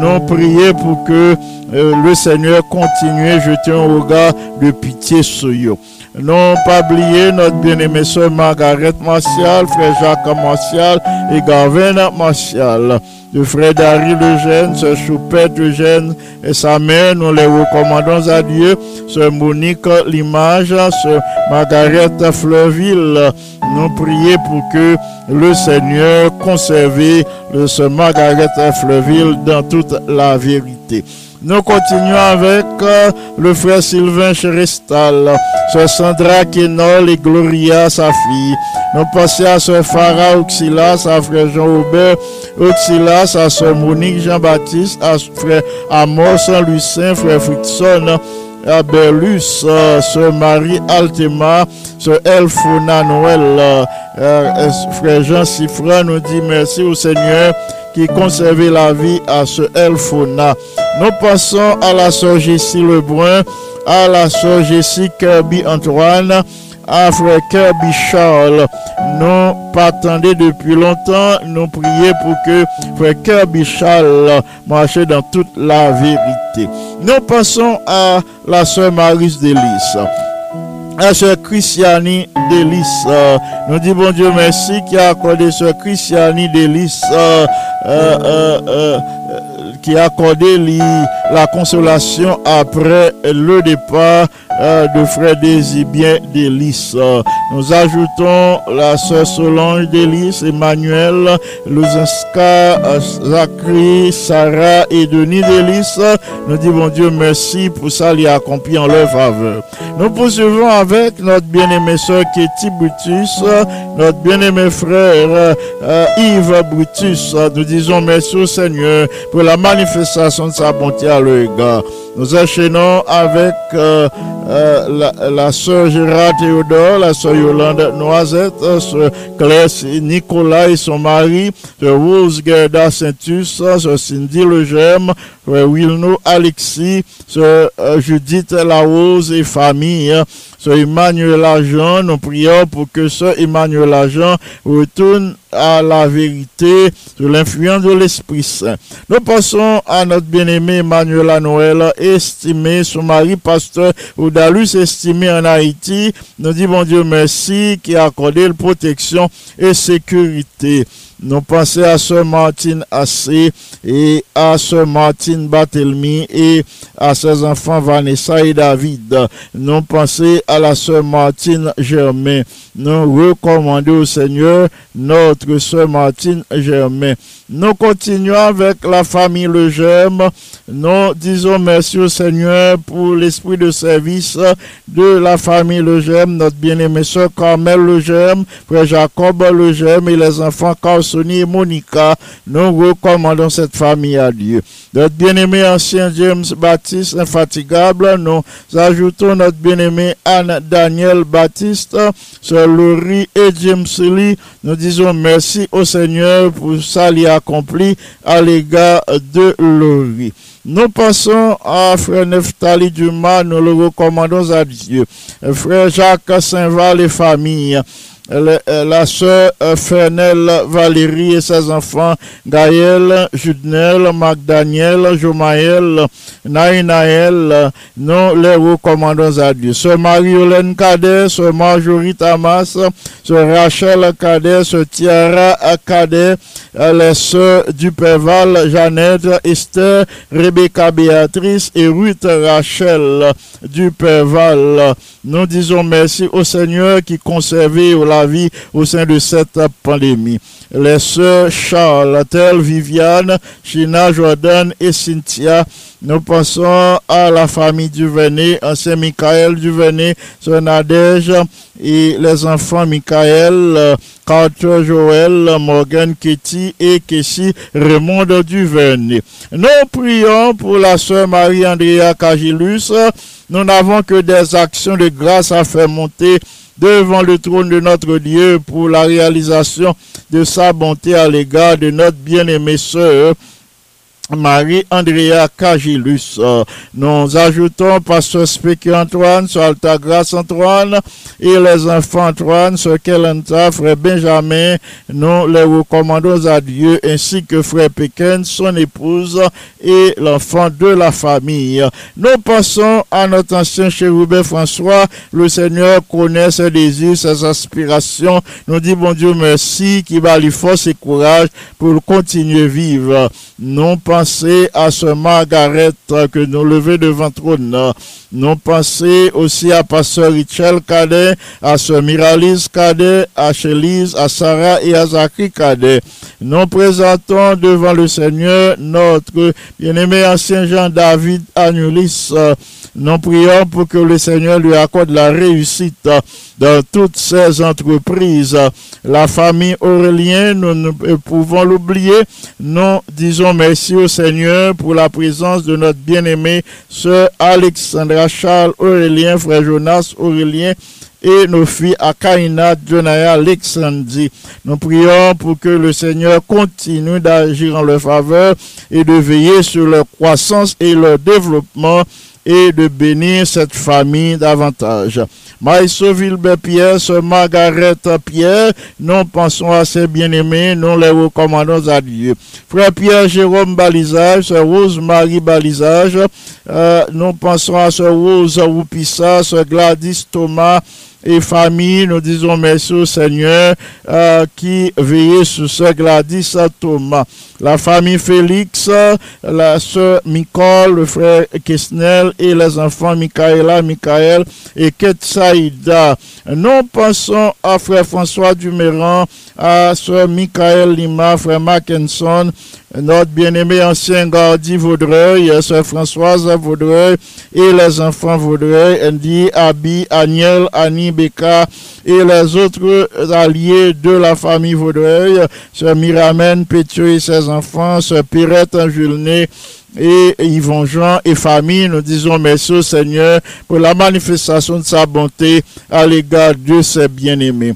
Nous prions pour que euh, le Seigneur continue à jeter un regard de pitié sur eux. Non pas oublier notre bien-aimée soeur Margaret Martial, frère Jacques Martial et Gavin Martial. Le frère Dari Lejeune, sœur Choupette Lejeune et sa mère, nous les recommandons à Dieu. Sœur Monique Limage, sœur Margaret Fleurville, nous prions pour que le Seigneur conserve le sœur Margaret Fleurville dans toute la vérité. Nous continuons avec euh, le frère Sylvain Cherestal, sœur Sandra Kenol et Gloria, sa fille. Nous passons à sœur Farah Oxilas, à frère Jean-Aubert Oxilas, à sœur Monique Jean-Baptiste, à frère Amos Saint-Lucien, frère Frickson, à Berlus, euh, Marie Altema, sœur Elfona Noël, euh, frère Jean Sifra nous dit merci au Seigneur qui conservait la vie à ce Elfona. Nous passons à la sœur Jessie Lebrun, à la sœur Jessie Kirby Antoine, à frère Kirby Charles. Nous attendons depuis longtemps, nous prions pour que frère Kirby Charles marche dans toute la vérité. Nous passons à la sœur Maris Delis à ce Christiani Delis. nous disons bon Dieu merci qui a accordé ce Christiani Delis euh, euh, euh, qui a accordé la consolation après le départ de frère Désibien Delis. Nous ajoutons la sœur Solange Delis, Emmanuel, Luzinska, Zachary, Sarah et Denis Delis. Nous disons Dieu merci pour ça, a accompli en leur faveur. Nous poursuivons avec notre bien-aimé sœur Ketty Brutus, notre bien-aimé frère Yves Brutus. Nous disons merci au Seigneur pour la manifestation de sa bonté à l'égard. Nous enchaînons avec euh, euh, la, soeur Gérard Théodore, la soeur Yolande Noisette, soeur Claire Nicolas et son mari, soeur Rose Gerda Saintus, soeur Cindy Legem, Wilno Alexis, soeur euh, Judith Larose et famille, soeur Emmanuel Agent, nous prions pour que ce Emmanuel Agent retourne à la vérité sous l'influence de l'Esprit Saint. Nous passons à notre bien-aimé Emmanuel Noël, estimé, son mari pasteur Oudalus, estimé en Haïti. Nous disons, bon Dieu, merci qui a accordé la protection et sécurité. Nous pensons à Sœur Martine Assé et à Sœur Martine Batelmi et à ses enfants Vanessa et David. Nous pensons à la Sœur Martine Germain. Nous recommandons au Seigneur notre Sœur Martine Germain. Nous continuons avec la famille Le. Nous disons merci au Seigneur pour l'esprit de service de la famille Le notre bien-aimée Sœur Carmel Le Germe, frère Jacob Le Germe et les enfants Carsoni et Monica. Nous recommandons cette famille à Dieu. Notre bien-aimé ancien James Baptiste, infatigable, nous ajoutons notre bien-aimé Anne Daniel Baptiste, Sœur Laurie et James Lee. Nous disons merci au Seigneur pour ça accompli à l'égard de Laurie. Nous passons à Frère Neftali Dumas, nous le recommandons à Dieu. Frère Jacques Saint-Val et famille. La sœur Fernelle Valérie et ses enfants, Gaël, Judnel, Magdaniel, Jomaël, Naïnaël, nous les recommandons à Dieu. Sœur Marie-Hélène Cadet, Sœur Marjorie Tamas, Sœur Rachel Cadet, Sœur Tiara Cadet, les sœurs du Péval, Jeannette, Esther, Rebecca Béatrice et Ruth Rachel du Péval. Nous disons merci au Seigneur qui conservait la vie au sein de cette pandémie. Les sœurs Charles, Tel, Viviane, China, Jordan et Cynthia nous pensons à la famille Duvenet, ancien Michael Duvenet, son Nadège et les enfants Michael, Carter Joël, Morgan Ketty et Kessie Raymond Duvenet. Nous prions pour la sœur Marie-Andrea Cagilus. Nous n'avons que des actions de grâce à faire monter devant le trône de notre Dieu pour la réalisation de sa bonté à l'égard de notre bien-aimée sœur Marie-Andrea Cagilus. Nous ajoutons Pasteur Spéky Antoine, sur Alta Grâce Antoine et les enfants Antoine, sur Kelenta, Frère Benjamin. Nous les recommandons à Dieu ainsi que Frère Pékin, son épouse et l'enfant de la famille. Nous passons à notre ancien chérubin François. Le Seigneur connaît ses désirs, ses aspirations. Nous dit bon Dieu merci qui va lui force et courage pour continuer à vivre. Pensez à ce Margaret que nous levons devant trône. Nous pensons aussi à Pasteur Richel Cadet, à ce Miralis Cadet, à Chelise, à Sarah et à Zachary Cadet. Nous présentons devant le Seigneur notre bien-aimé ancien Jean David Anulis. Nous prions pour que le Seigneur lui accorde la réussite dans toutes ses entreprises. La famille Aurélien, nous ne pouvons l'oublier. Nous disons merci au Seigneur pour la présence de notre bien-aimé sœur Alexandra Charles Aurélien, frère Jonas Aurélien et nos filles Akaina, Jonaya, Alexandrie. Nous prions pour que le Seigneur continue d'agir en leur faveur et de veiller sur leur croissance et leur développement et de bénir cette famille davantage. Maïso Vilbert Pierre, ce Margaret Pierre, nous pensons à ses bien-aimés, nous les recommandons à Dieu. Frère Pierre Jérôme Balisage, ce Rose Marie Balisage, euh, nous pensons à ce Rose Roupissa, ce Gladys Thomas, et famille, nous disons merci au Seigneur euh, qui veillait sur ce Gladys Thomas. La famille Félix, la sœur Nicole, le frère Kesnel et les enfants Michaela, Michael et Ketsaïda. Nous pensons à frère François Duméran, à sœur Michael Lima, frère Mackinson, notre bien-aimé ancien Gardi Vaudreuil, sœur Françoise Vaudreuil et les enfants Vaudreuil, Andy, Abi, Aniel, Annie, Becca et les autres alliés de la famille Vaudreuil, sœur Miramène, Pétieux et ses enfants, sœur Pirette Julné, et Yvon Jean et famille, nous disons merci au Seigneur pour la manifestation de sa bonté à l'égard de ses bien-aimés.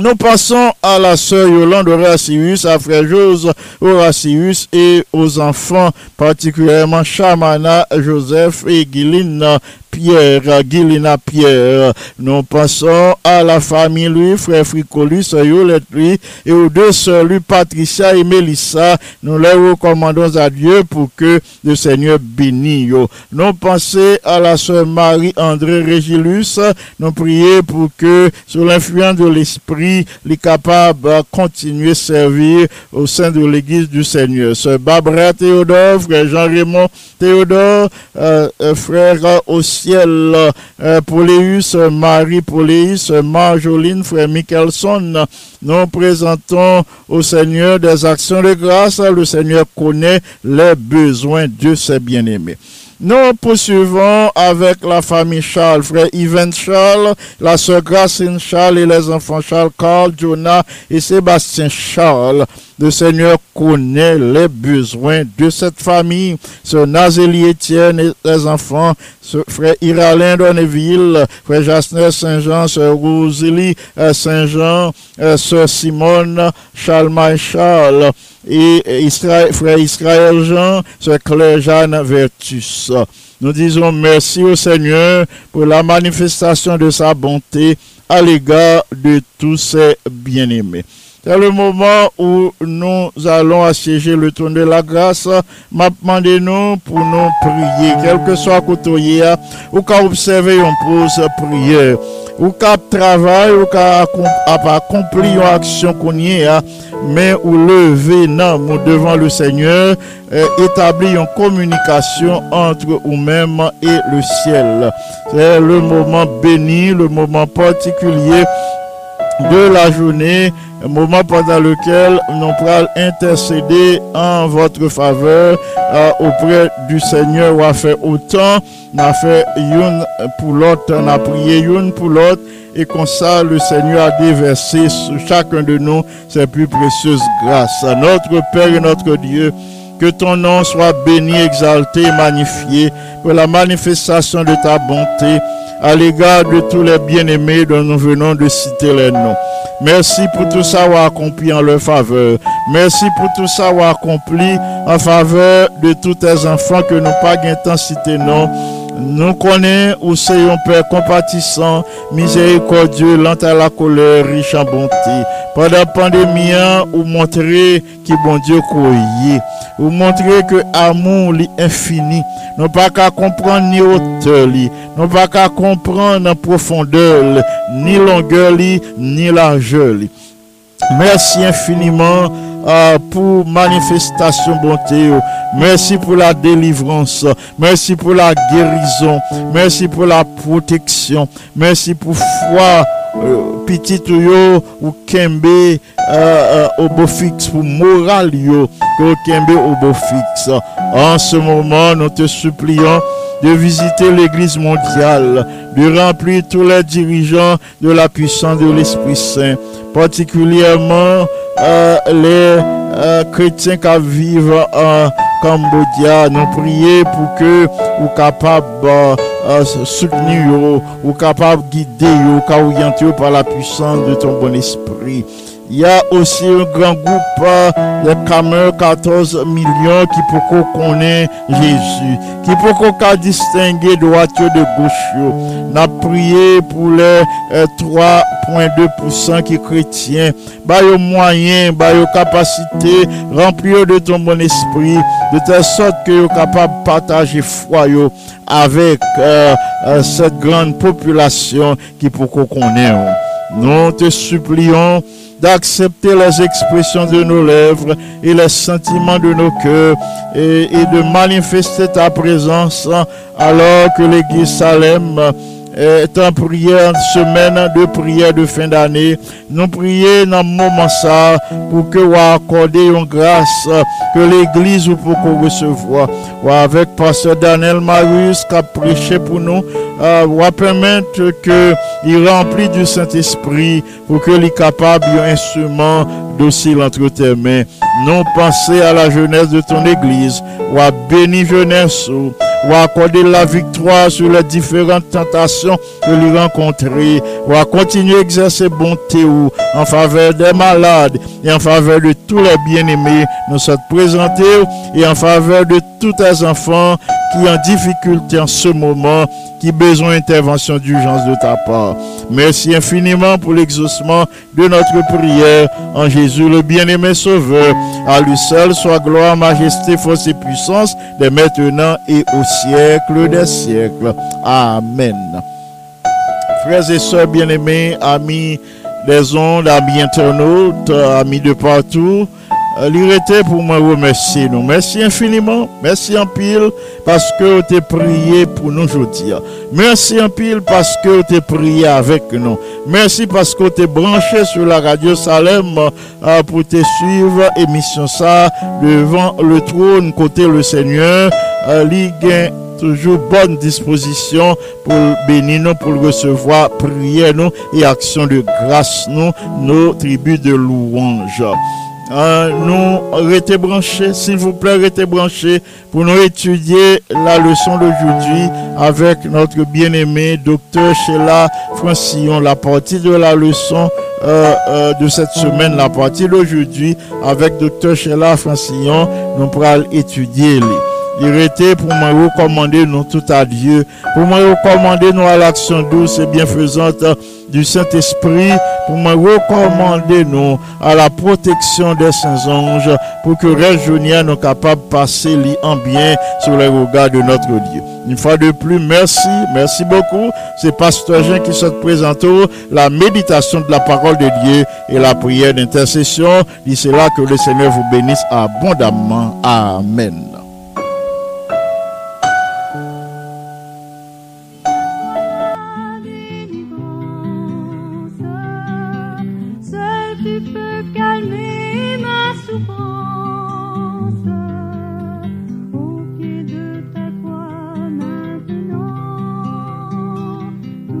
Nous passons à la sœur Yolande Horacius, à frère Jose Horacius et aux enfants, particulièrement Chamana, Joseph et Guiline Pierre, Guilina Pierre. Nous passons à la famille lui, frère Fricolus, Yolette lui, et aux deux sœurs lui, Patricia et Melissa. Nous les recommandons à Dieu pour que le Seigneur bénisse. Nous pensons à la sœur Marie-André Régilus. Nous prions pour que, sous l'influence de l'Esprit, les capables de servir au sein de l'Église du Seigneur. Sœur Barbara Théodore, frère Jean-Raymond Théodore, euh, euh, frère aussi ciel, euh, Marie Poléus, Marjoline, frère Michelson. Nous présentons au Seigneur des actions de grâce. Le Seigneur connaît les besoins de ses bien-aimés. Nous poursuivons avec la famille Charles, frère Yvan Charles, la sœur Gracine Charles et les enfants Charles, Carl, Jonah et Sébastien Charles. Le Seigneur connaît les besoins de cette famille. Ce Nazélie Étienne et les enfants, frère Iralin Donneville, frère Jasner Saint-Jean, ce Rosélie euh, Saint-Jean, euh, sœur Simone, Charles et Israël, frère Israël Jean, ce Claire Jeanne Vertus. Nous disons merci au Seigneur pour la manifestation de sa bonté à l'égard de tous ses bien-aimés. C'est le moment où nous allons assiéger le trône de la grâce. M'a nous pour nous prier, quel que soit côté ou qu'à observer une pause prière, ou qu'à travailler, ou qu'à accomplir une action qu'on y a, mais ou lever nous devant le Seigneur, établir une communication entre nous-mêmes et le ciel. C'est le moment béni, le moment particulier de la journée un moment pendant lequel nous pourrons intercéder en votre faveur euh, auprès du Seigneur ou a fait autant, n'a fait une pour l'autre, on a prié une pour l'autre et comme ça le Seigneur a déversé sur chacun de nous ses plus précieuses grâces. Notre Père et notre Dieu, que ton nom soit béni, exalté, magnifié pour la manifestation de ta bonté à l'égard de tous les bien-aimés dont nous venons de citer les noms. Merci pour tout ça accompli en leur faveur. Merci pour tout ça accompli en faveur de tous tes enfants que nous pas temps citer non nous connaissons où c'est Père compatissant, miséricordieux, lent à la colère, riche en bonté. Pendant la pandémie, ou montrer que bon Dieu croyait. Ou montrer que l'amour est infini. Nous pas qu'à comprendre ni hauteur, nous pas qu'à comprendre la profondeur, ni longueur, ni largeur. Merci infiniment euh, pour manifestation bonté. Merci pour la délivrance. Merci pour la guérison. Merci pour la protection. Merci pour foi. Euh, petit ou kembe euh, euh, pour moral kembe fixe en ce moment nous te supplions de visiter l'église mondiale de remplir tous les dirigeants de la puissance de l'Esprit Saint particulièrement les chrétiens qui vivent en Cambodia. Nous prions pour que vous capables de soutenir, ou capable de guider, ou par la puissance de ton bon esprit. Il y a aussi un grand groupe de caméras, 14 millions qui peut connaître Jésus, qui peut distinguer droite de gauche. N'a prié pour les 3,2% qui chrétiens. Bah, yo moyen, bah, yo capacité, remplir de ton bon esprit, de telle sorte que yo capable de partager foi avec euh, euh, cette grande population qui peut connaître. Nous te supplions d'accepter les expressions de nos lèvres et les sentiments de nos cœurs et, de manifester ta présence alors que l'Église Salem est en prière, semaine de prière de fin d'année. Nous prions dans ce moment ça pour que vous accordiez une grâce que l'Église pour qu'on recevoir. Ou avec Pasteur Daniel Marius qui a prêché pour nous, euh, va permettre qu'il remplit du Saint-Esprit pour qu'il soit capable d'un instrument docile entre tes mains. Non penser à la jeunesse de ton Église, ou à bénir jeunesse ou accorder la victoire sur les différentes tentations que lui rencontrer, ou à continuer à exercer bonté en faveur des malades et en faveur de tous les bien-aimés nous sommes présentés et en faveur de tous tes enfants qui en difficulté en ce moment, qui besoin d'intervention d'urgence de ta part. Merci infiniment pour l'exaucement de notre prière en Jésus, le bien-aimé Sauveur. À lui seul soit gloire, majesté, force et puissance, de maintenant et au siècle des siècles. Amen. Frères et sœurs bien-aimés, amis des ondes, amis internautes, amis de partout, était pour moi remercier nous. Merci infiniment. Merci en pile parce que tu prié pour nous aujourd'hui. Merci en pile parce que tu prié avec nous. Merci parce que tu branché sur la radio Salem euh, pour te suivre émission ça devant le trône côté le Seigneur. Euh, Ligue toujours bonne disposition pour bénir nous, pour recevoir prière nous et action de grâce nous, nos tribus de louange. Euh, nous restez branchés, s'il vous plaît, restez branchés pour nous étudier la leçon d'aujourd'hui avec notre bien-aimé docteur Sheila Francillon. La partie de la leçon euh, euh, de cette semaine, la partie d'aujourd'hui avec docteur Sheila Francillon, nous pourrons étudier. Il était pour me recommander nous tout à Dieu, pour me recommander nous à l'action douce et bienfaisante du Saint-Esprit, pour me recommander nous à la protection des saints anges, pour que Réjounia nous capable de passer en bien sur les regards de notre Dieu. Une fois de plus, merci, merci beaucoup. C'est Pasteur Jean qui se présente la méditation de la parole de Dieu et la prière d'intercession. Dit là que le Seigneur vous bénisse abondamment. Amen.